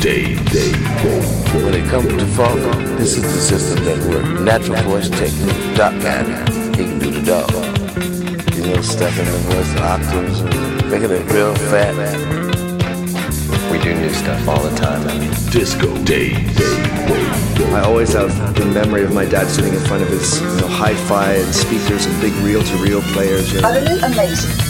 Day, day, day. When it comes to funk, this is the system that works. Natural voice technique. Doc Cannon, he can do the dog. You know, stepping in the voice octaves, making it real fat. We do new stuff all the time. Disco Day, day, day, day. I always have the memory of my dad sitting in front of his you know, hi-fi and speakers and big reel-to-reel players. You know. Utterly amazing.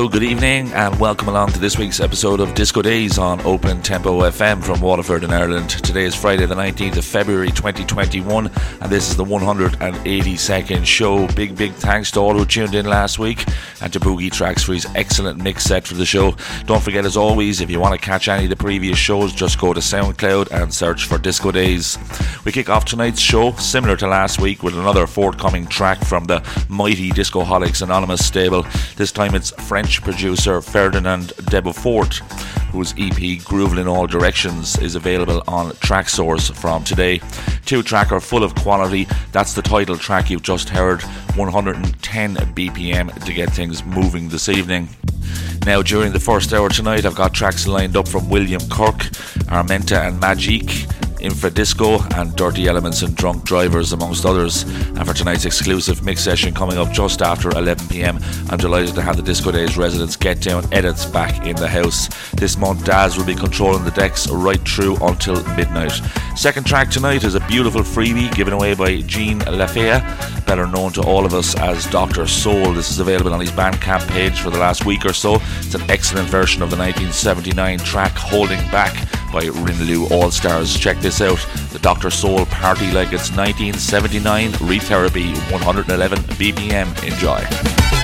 Hello, good evening, and welcome along to this week's episode of Disco Days on Open Tempo FM from Waterford in Ireland. Today is Friday, the 19th of February 2021, and this is the 182nd show. Big, big thanks to all who tuned in last week and to Boogie Tracks for his excellent mix set for the show. Don't forget, as always, if you want to catch any of the previous shows, just go to SoundCloud and search for Disco Days. We kick off tonight's show, similar to last week, with another forthcoming track from the mighty Discoholics Anonymous stable. This time it's French producer Ferdinand Debouffort, whose EP Groovin' in All Directions is available on Traxsource from today. Two tracker full of quality. That's the title track you've just heard. 110 BPM to get things moving this evening. Now, during the first hour tonight, I've got tracks lined up from William Kirk, Armenta, and Magique. Infradisco and Dirty Elements and Drunk Drivers, amongst others. And for tonight's exclusive mix session coming up just after 11pm, I'm delighted to have the Disco Days residents Get Down Edits back in the house. This month, Daz will be controlling the decks right through until midnight. Second track tonight is a beautiful freebie given away by Jean Lafayette, better known to all of us as Dr. Soul. This is available on his Bandcamp page for the last week or so. It's an excellent version of the 1979 track Holding Back by Rinaloo All Stars. Check this out the Dr. Soul Party Like It's 1979 Retherapy 111 BPM. Enjoy.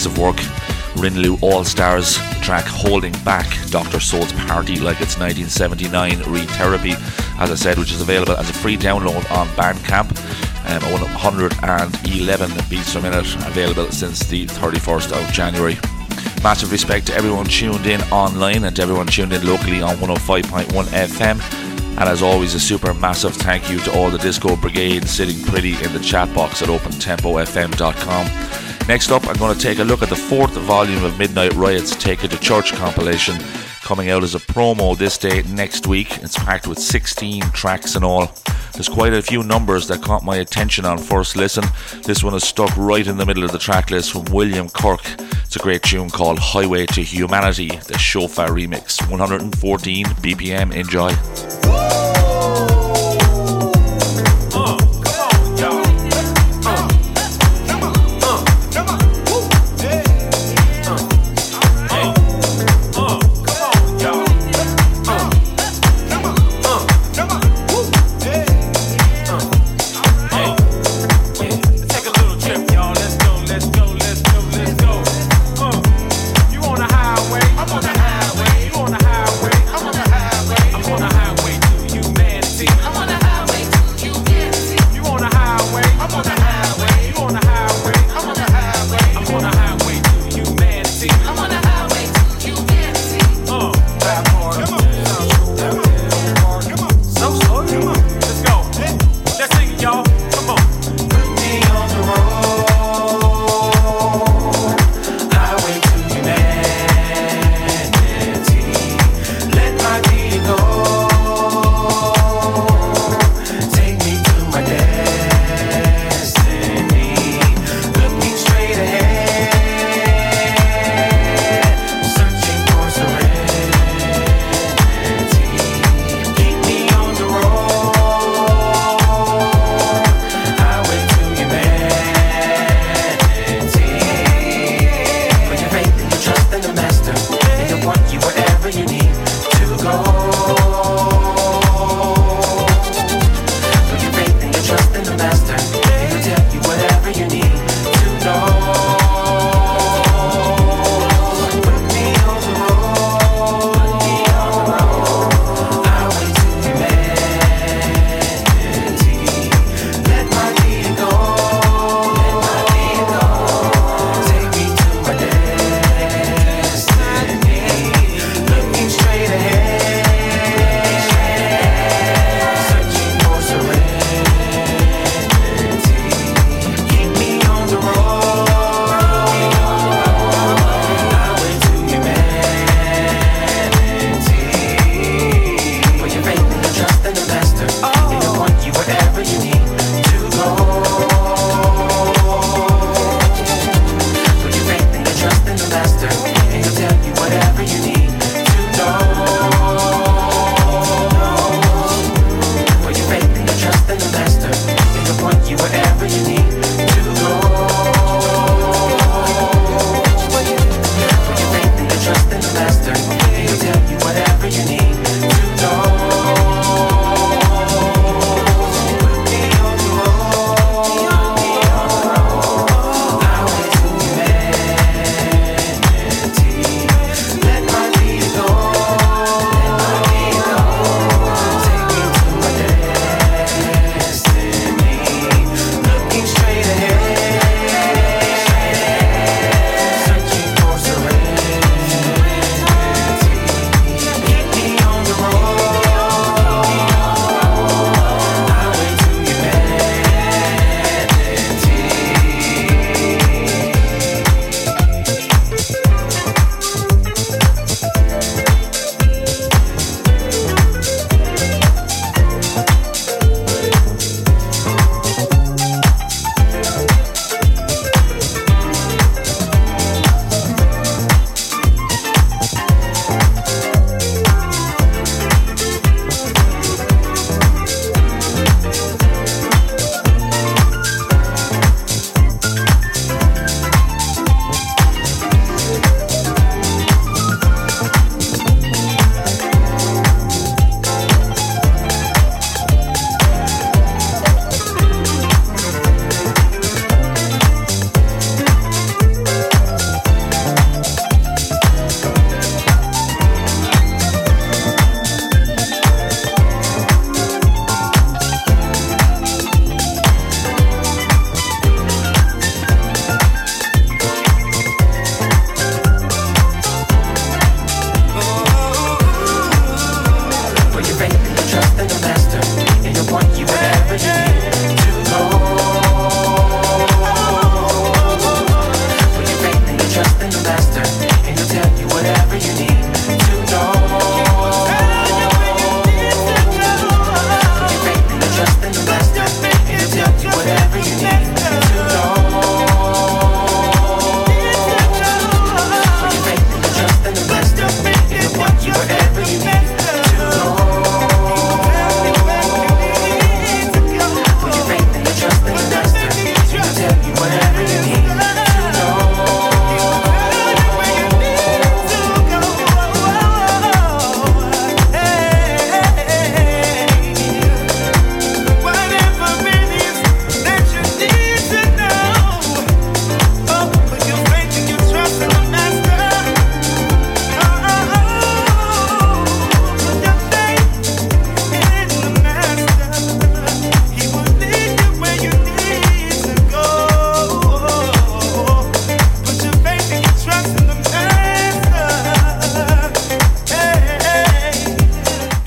Piece of work. Rinlu All Stars, track Holding Back, Dr. Soul's Party Like It's 1979 Re-Therapy, as I said, which is available as a free download on Bandcamp. Um, 111 beats per minute, available since the 31st of January. Massive respect to everyone tuned in online and everyone tuned in locally on 105.1 FM. And as always, a super massive thank you to all the Disco Brigade sitting pretty in the chat box at opentempofm.com. Next up, I'm going to take a look at the fourth volume of Midnight Riot's Take It to Church compilation, coming out as a promo this day next week. It's packed with 16 tracks in all. There's quite a few numbers that caught my attention on first listen. This one is stuck right in the middle of the track list from William Kirk. It's a great tune called Highway to Humanity, the Shofa remix. 114 BPM. Enjoy.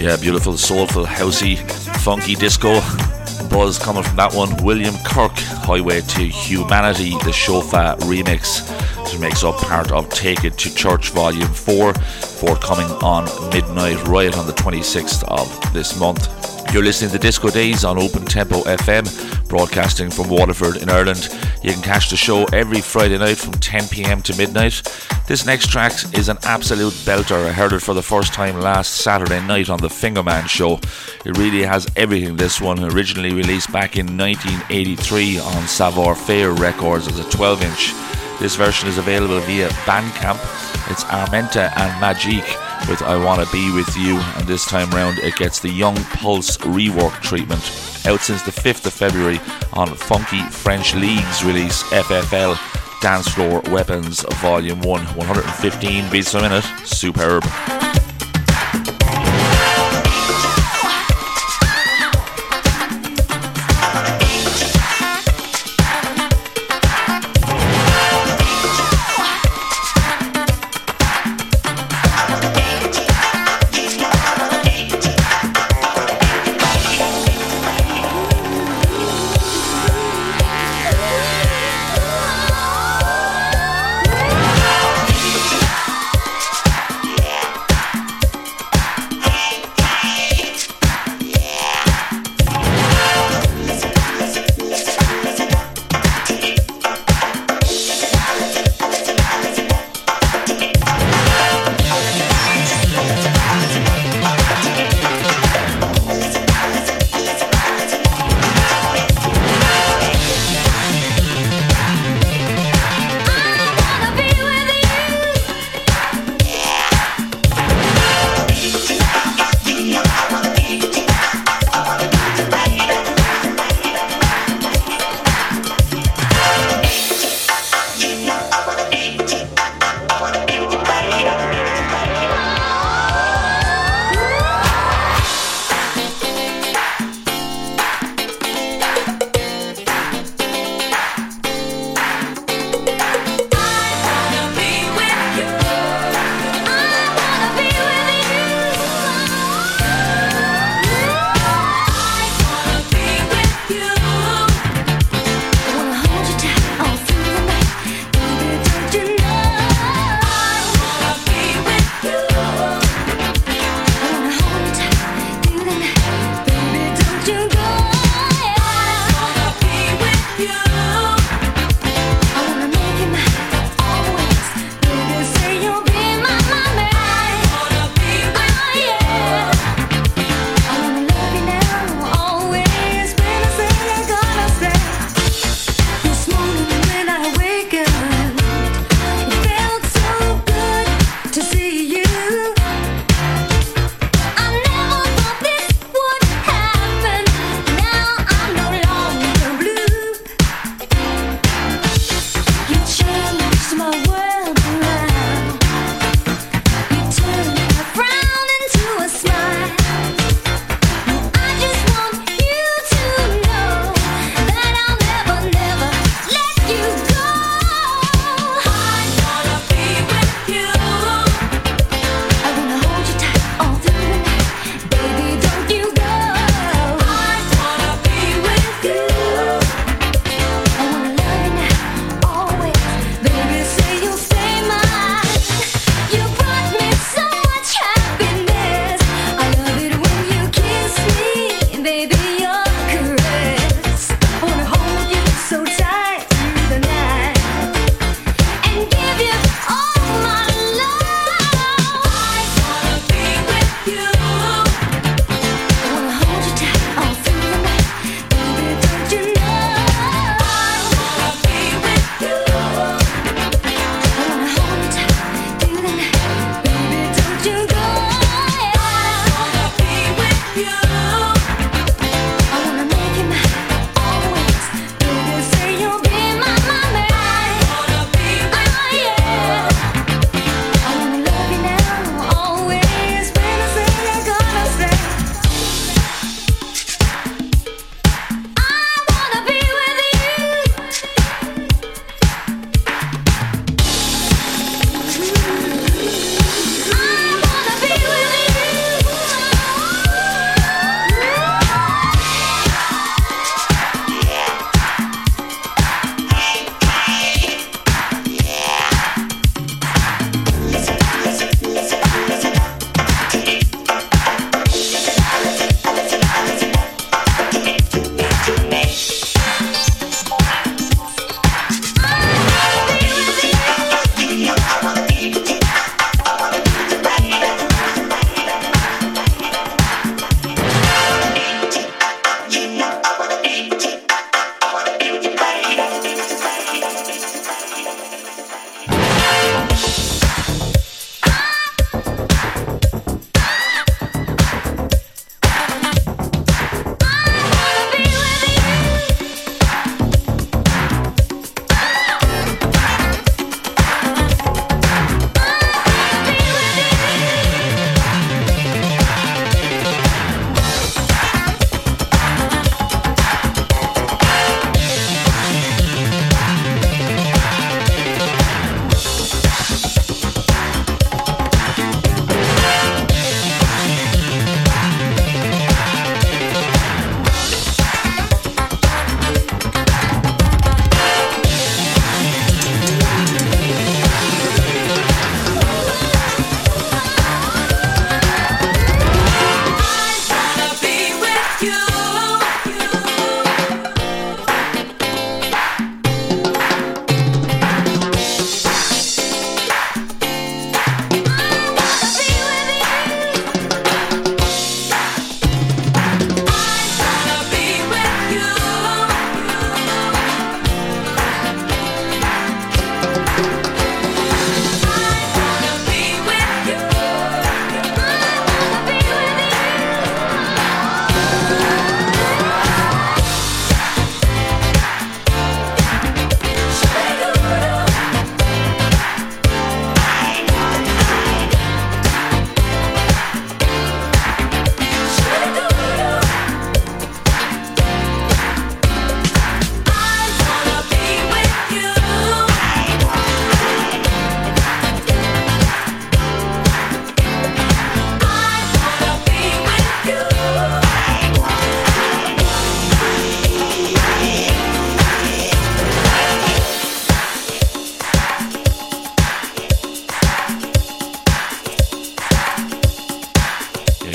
Yeah, beautiful, soulful, housey, funky disco buzz coming from that one. William Kirk, Highway to Humanity, the Shofa remix, which makes up part of Take It to Church Volume 4, forthcoming on Midnight Riot on the 26th of this month. You're listening to Disco Days on Open Tempo FM, broadcasting from Waterford in Ireland. You can catch the show every Friday night from 10 pm to midnight. This next track is an absolute belter. I heard it for the first time last Saturday night on the Fingerman show. It really has everything. This one originally released back in 1983 on Savoir Faire Records as a 12 inch. This version is available via Bandcamp. It's Armenta and Magique with I Wanna Be With You, and this time round it gets the Young Pulse rework treatment. Out since the 5th of February on Funky French League's release FFL Dance Floor Weapons Volume 1, 115 beats a minute. Superb.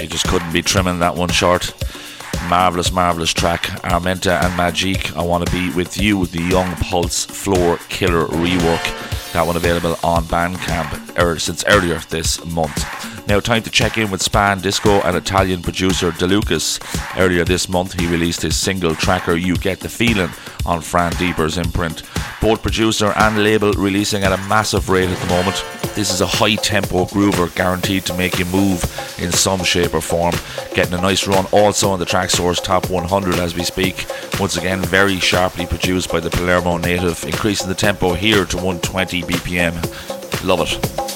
Couldn't be trimming that one short. Marvelous, marvelous track. Armenta and Magique. I want to be with you. The Young Pulse Floor Killer rework. That one available on Bandcamp er, since earlier this month. Now, time to check in with Span Disco and Italian producer DeLucas. Earlier this month, he released his single tracker You Get the Feeling on Fran Deeper's imprint. Both producer and label releasing at a massive rate at the moment. This is a high tempo groover guaranteed to make you move in some shape or form. Getting a nice run also on the Traxsource Top 100 as we speak. Once again, very sharply produced by the Palermo native, increasing the tempo here to 120 BPM. Love it.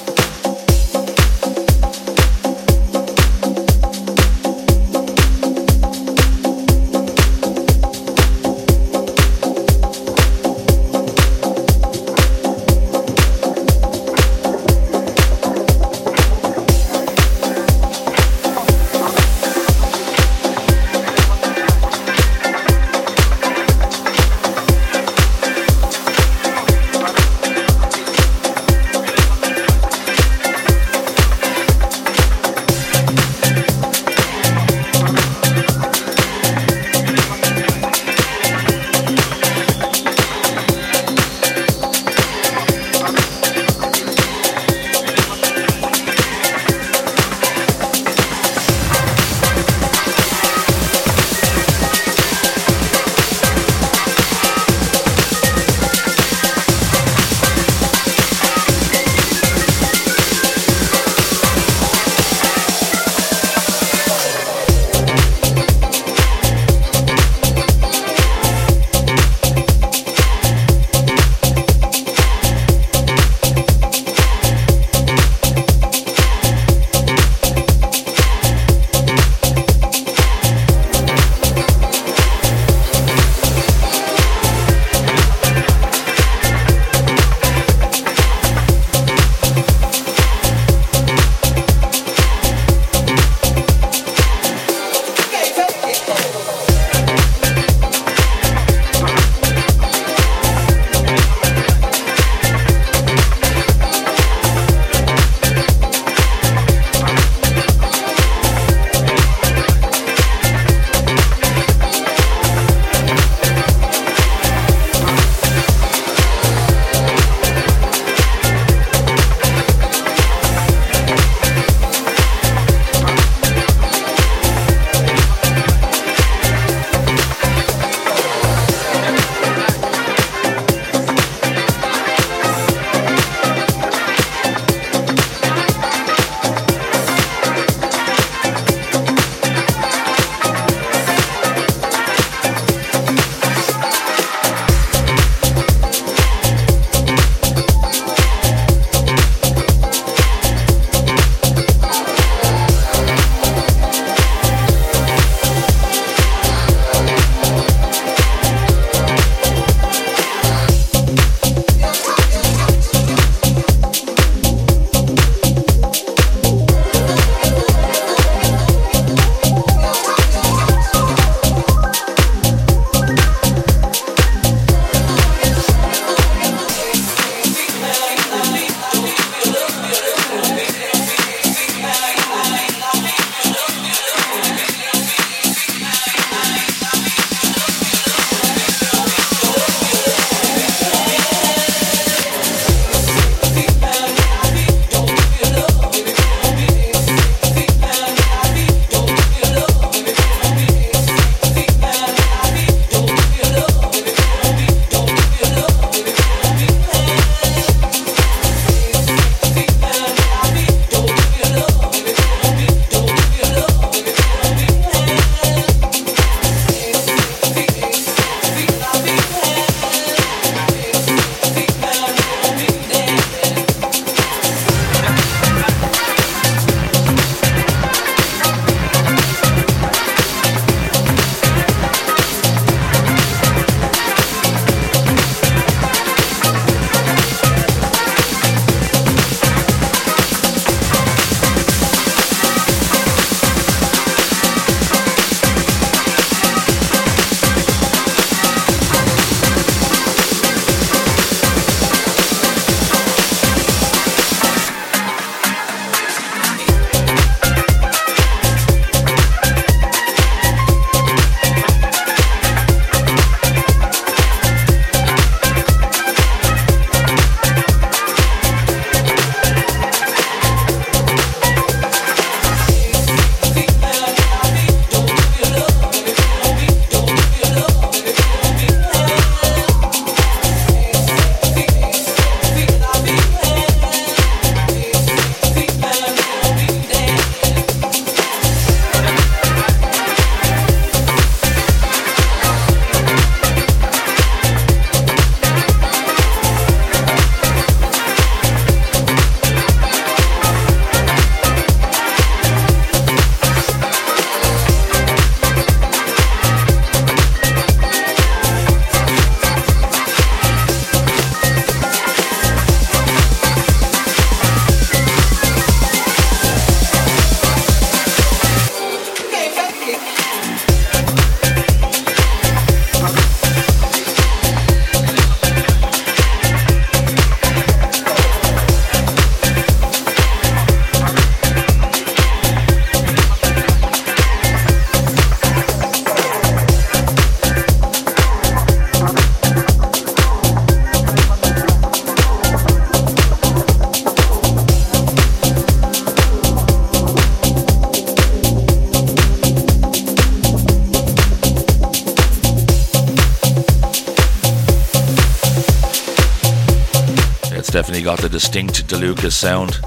Distinct DeLucas sound.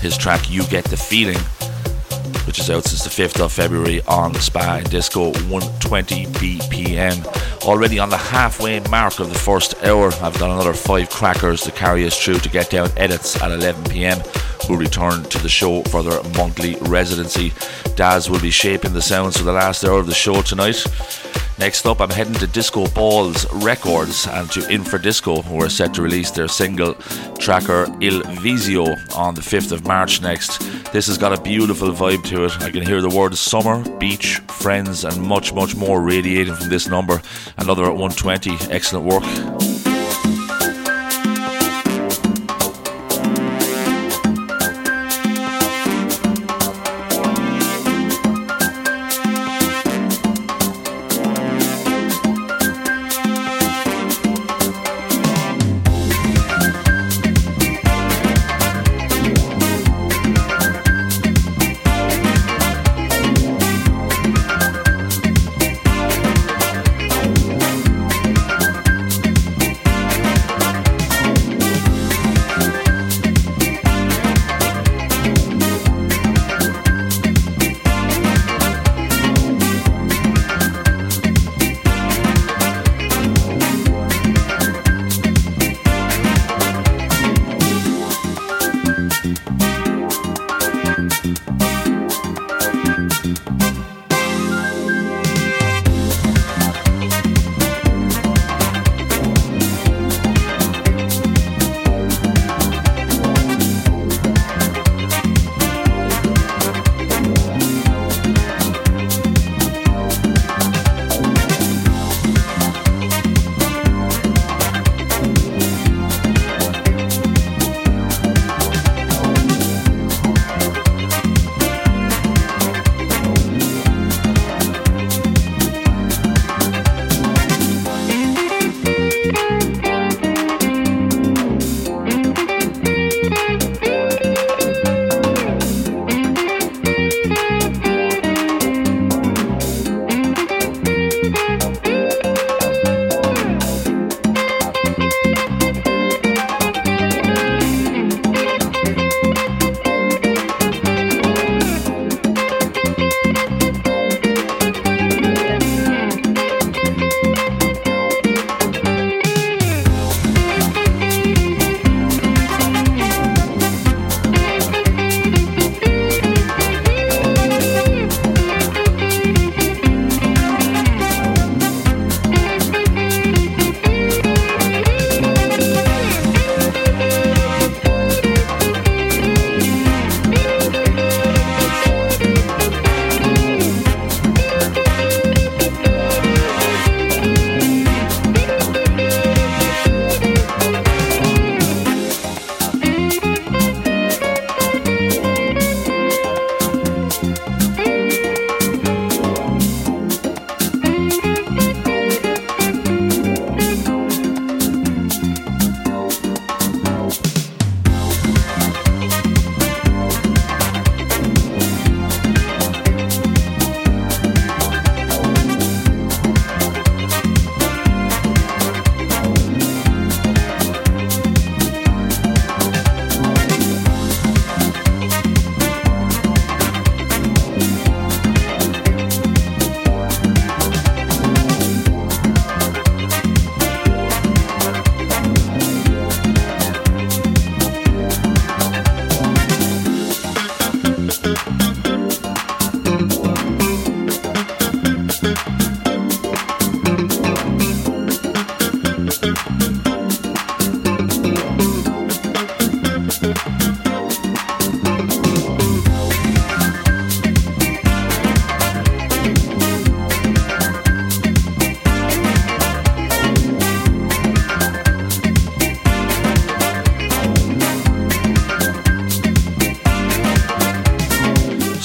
His track You Get the Feeling, which is out since the 5th of February on Spa Disco 120 BPM. Already on the halfway mark of the first hour, I've got another five crackers to carry us through to get down edits at 11 pm, who return to the show for their monthly residency. Daz will be shaping the sounds for the last hour of the show tonight. Next up, I'm heading to Disco Balls Records and to Infra Disco, who are set to release their single tracker Il Vizio on the 5th of March next. This has got a beautiful vibe to it. I can hear the words summer, beach, friends, and much, much more radiating from this number. Another at 120. Excellent work.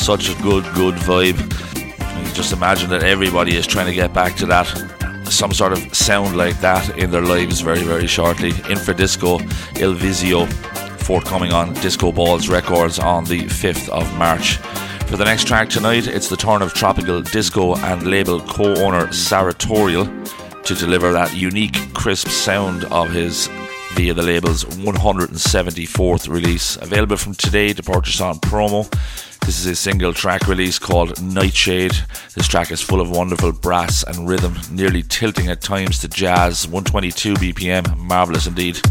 Such a good, good vibe. You just imagine that everybody is trying to get back to that, some sort of sound like that in their lives very, very shortly. Infradisco Il Vizio, forthcoming on Disco Balls Records on the 5th of March. For the next track tonight, it's the turn of Tropical Disco and label co owner Sartorial to deliver that unique, crisp sound of his via the label's 174th release, available from today to purchase on promo. This is a single track release called Nightshade. This track is full of wonderful brass and rhythm, nearly tilting at times to jazz, 122 BPM, marvellous indeed.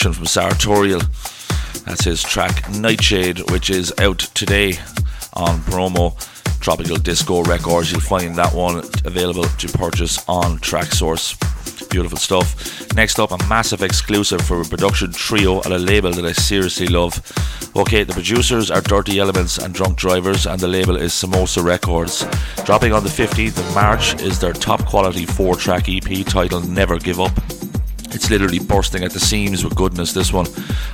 Production from Sartorial. That's his track Nightshade, which is out today on promo Tropical Disco Records. You'll find that one available to purchase on Traxsource. Beautiful stuff. Next up, a massive exclusive for a production trio at a label that I seriously love. Okay, the producers are Dirty Elements and Drunk Drivers, and the label is Samosa Records. Dropping on the 15th of March is their top quality four track EP titled Never Give Up. Literally bursting at the seams with goodness, this one.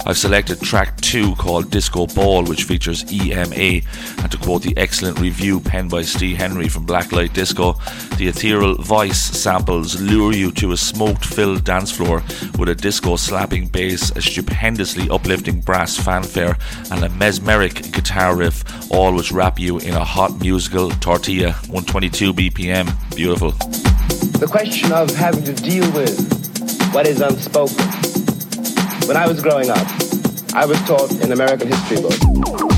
I've selected track two called Disco Ball, which features EMA. And to quote the excellent review penned by Steve Henry from Blacklight Disco, the ethereal voice samples lure you to a smoke filled dance floor with a disco slapping bass, a stupendously uplifting brass fanfare, and a mesmeric guitar riff, all which wrap you in a hot musical tortilla, 122 BPM. Beautiful. The question of having to deal with what is unspoken. When I was growing up, I was taught in American history books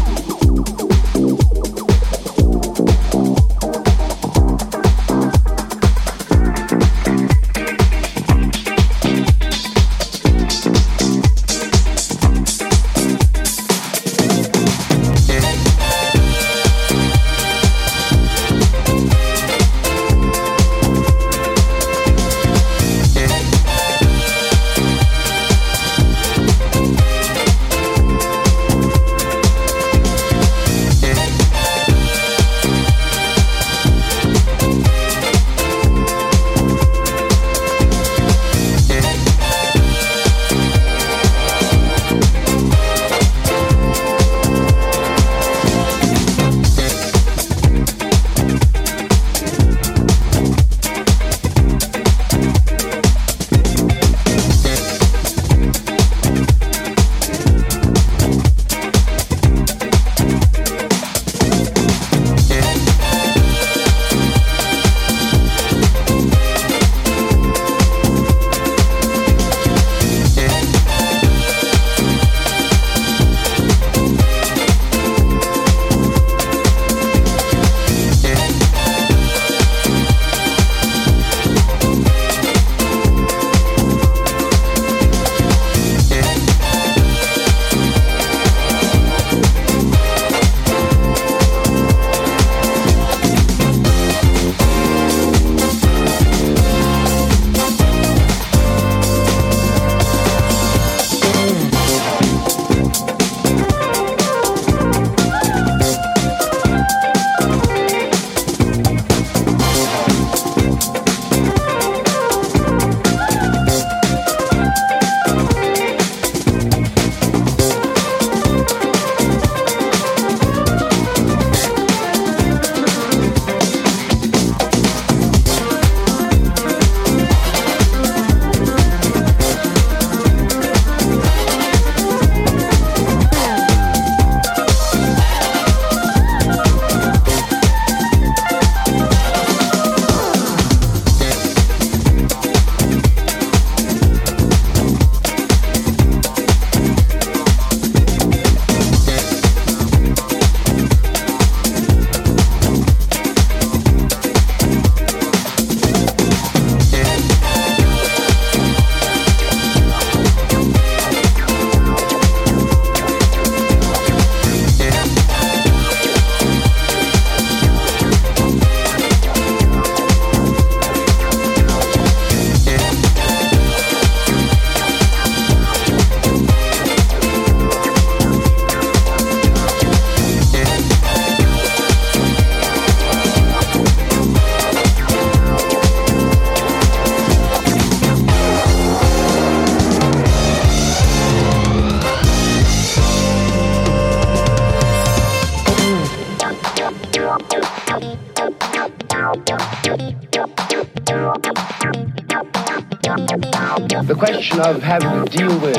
of having to deal with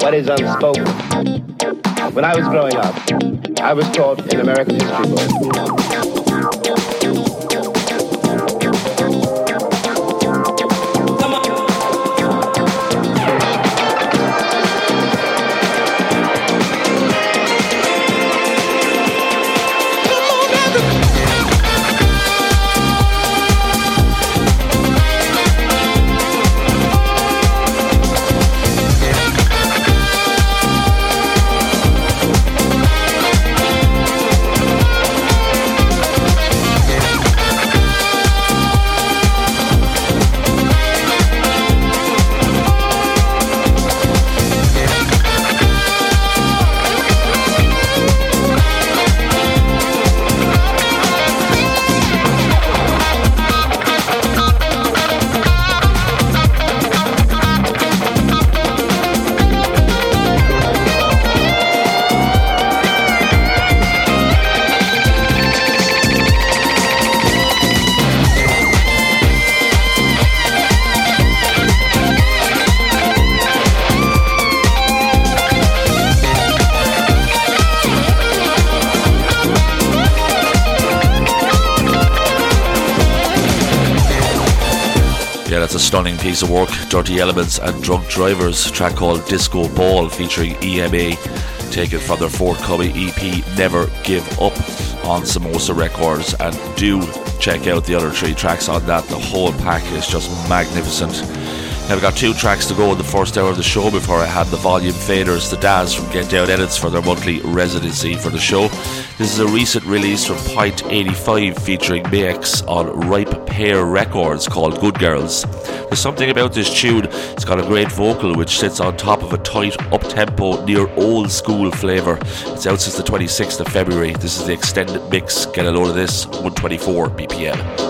what is unspoken. When I was growing up, I was taught in American history books stunning piece of work. Dirty Elements and Drunk Drivers, track called Disco Ball featuring EMA, taken from their forthcoming EP Never Give Up on Samosa Records. And do check out the other three tracks on that. The whole pack is just magnificent. Now we've got two tracks to go in the first hour of the show before I had the volume faders, the Daz from Get Down Edits for their monthly residency for the show. This is a recent release from Point 85 featuring Mix on Ripe Pear Records called Good Girls. There's something about this tune, it's got a great vocal which sits on top of a tight up tempo near old school flavour. It's out since the 26th of February. This is the extended mix. Get a load of this, 124 BPM.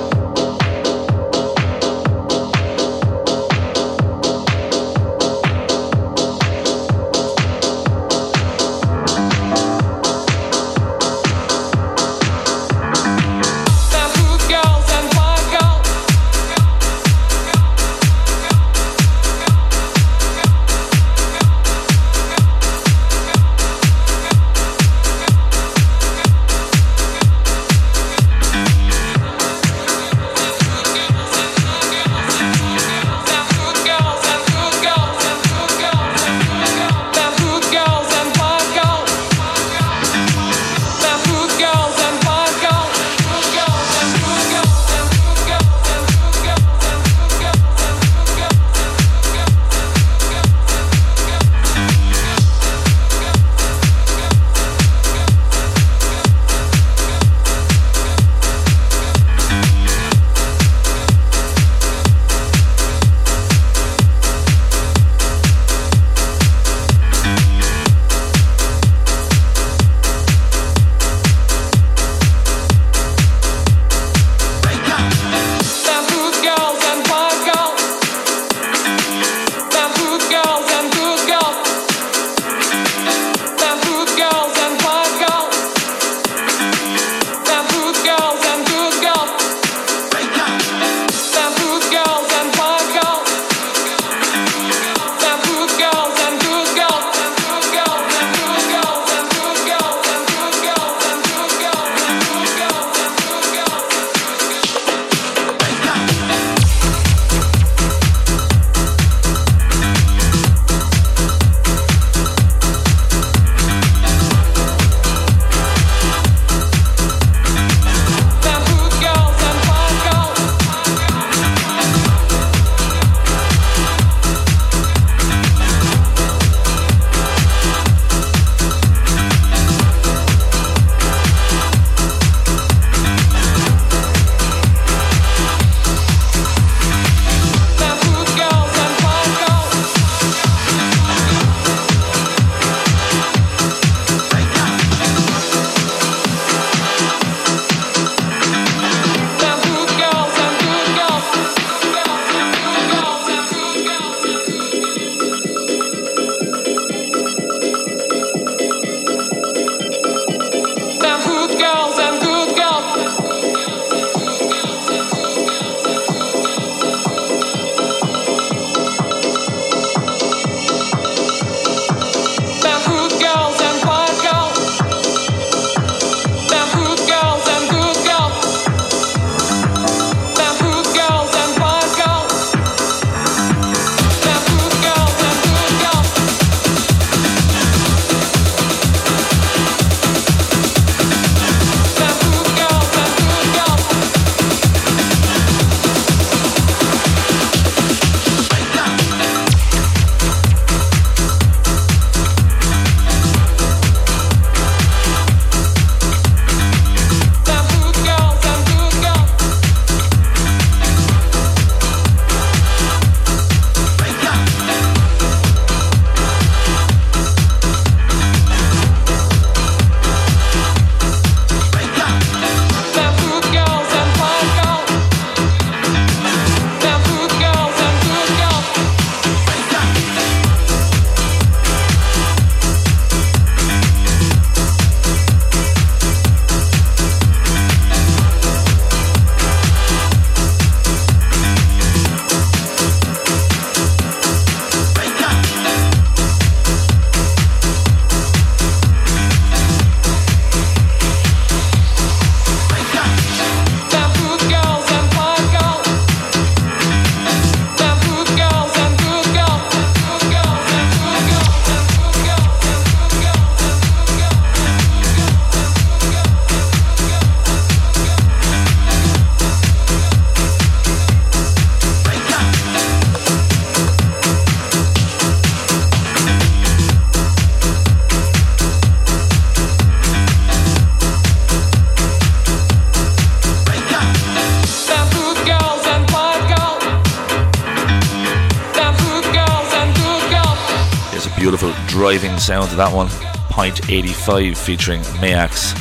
Sound to that one. Point 85 featuring Mayax.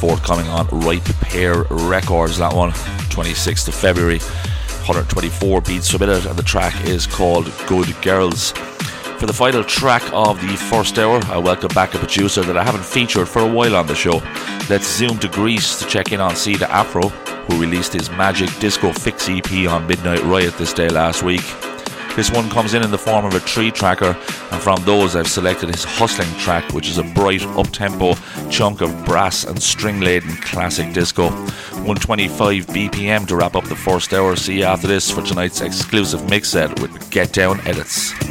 Forthcoming on Ripe Pear Records, that one, 26th of February. 124 beats minute, and the track is called Good Girls. For the final track of the first hour, I welcome back a producer that I haven't featured for a while on the show. Let's zoom to Greece to check in on Ceda Afro, who released his Magic Disco Fix EP on Midnight Riot this day last week. This one comes in in the form of a tree tracker, and from those I've selected his Hustling track, which is a bright, up-tempo chunk of brass and string-laden classic disco. 125 BPM to wrap up the first hour. See you after this for tonight's exclusive mix set with Get Down Edits.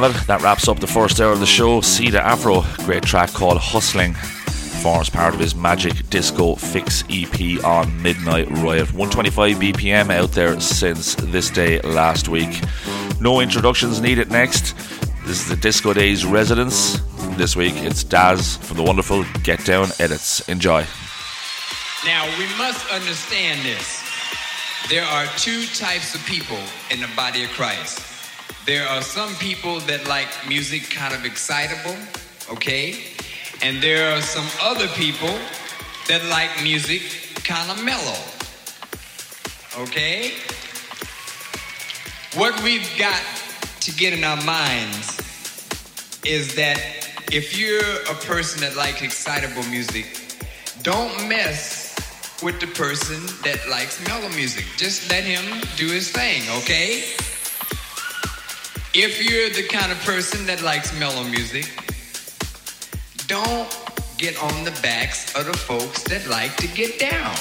That wraps up the first hour of the show. C.Da Afro, great track called Hustling, forms part of his Magic Disco Fix EP on Midnight Riot. 125 BPM out there since this day last week. No introductions needed next. This is the Disco Days residence. This week it's Daz from the wonderful Get Down Edits. Enjoy. Now we must understand this. There are two types of people in the body of Christ. There are some people that like music kind of excitable, okay? And there are some other people that like music kind of mellow, okay? What we've got to get in our minds is that if you're a person that likes excitable music, don't mess with the person that likes mellow music. Just let him do his thing, okay? If you're the kind of person that likes mellow music, don't get on the backs of the folks that like to get down.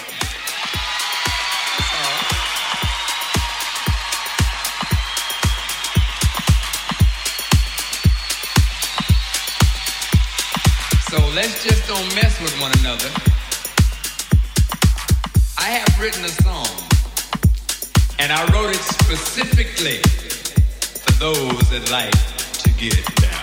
So let's just don't mess with one another. I have written a song, and I wrote it specifically those that like to get down.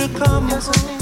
To come. yes,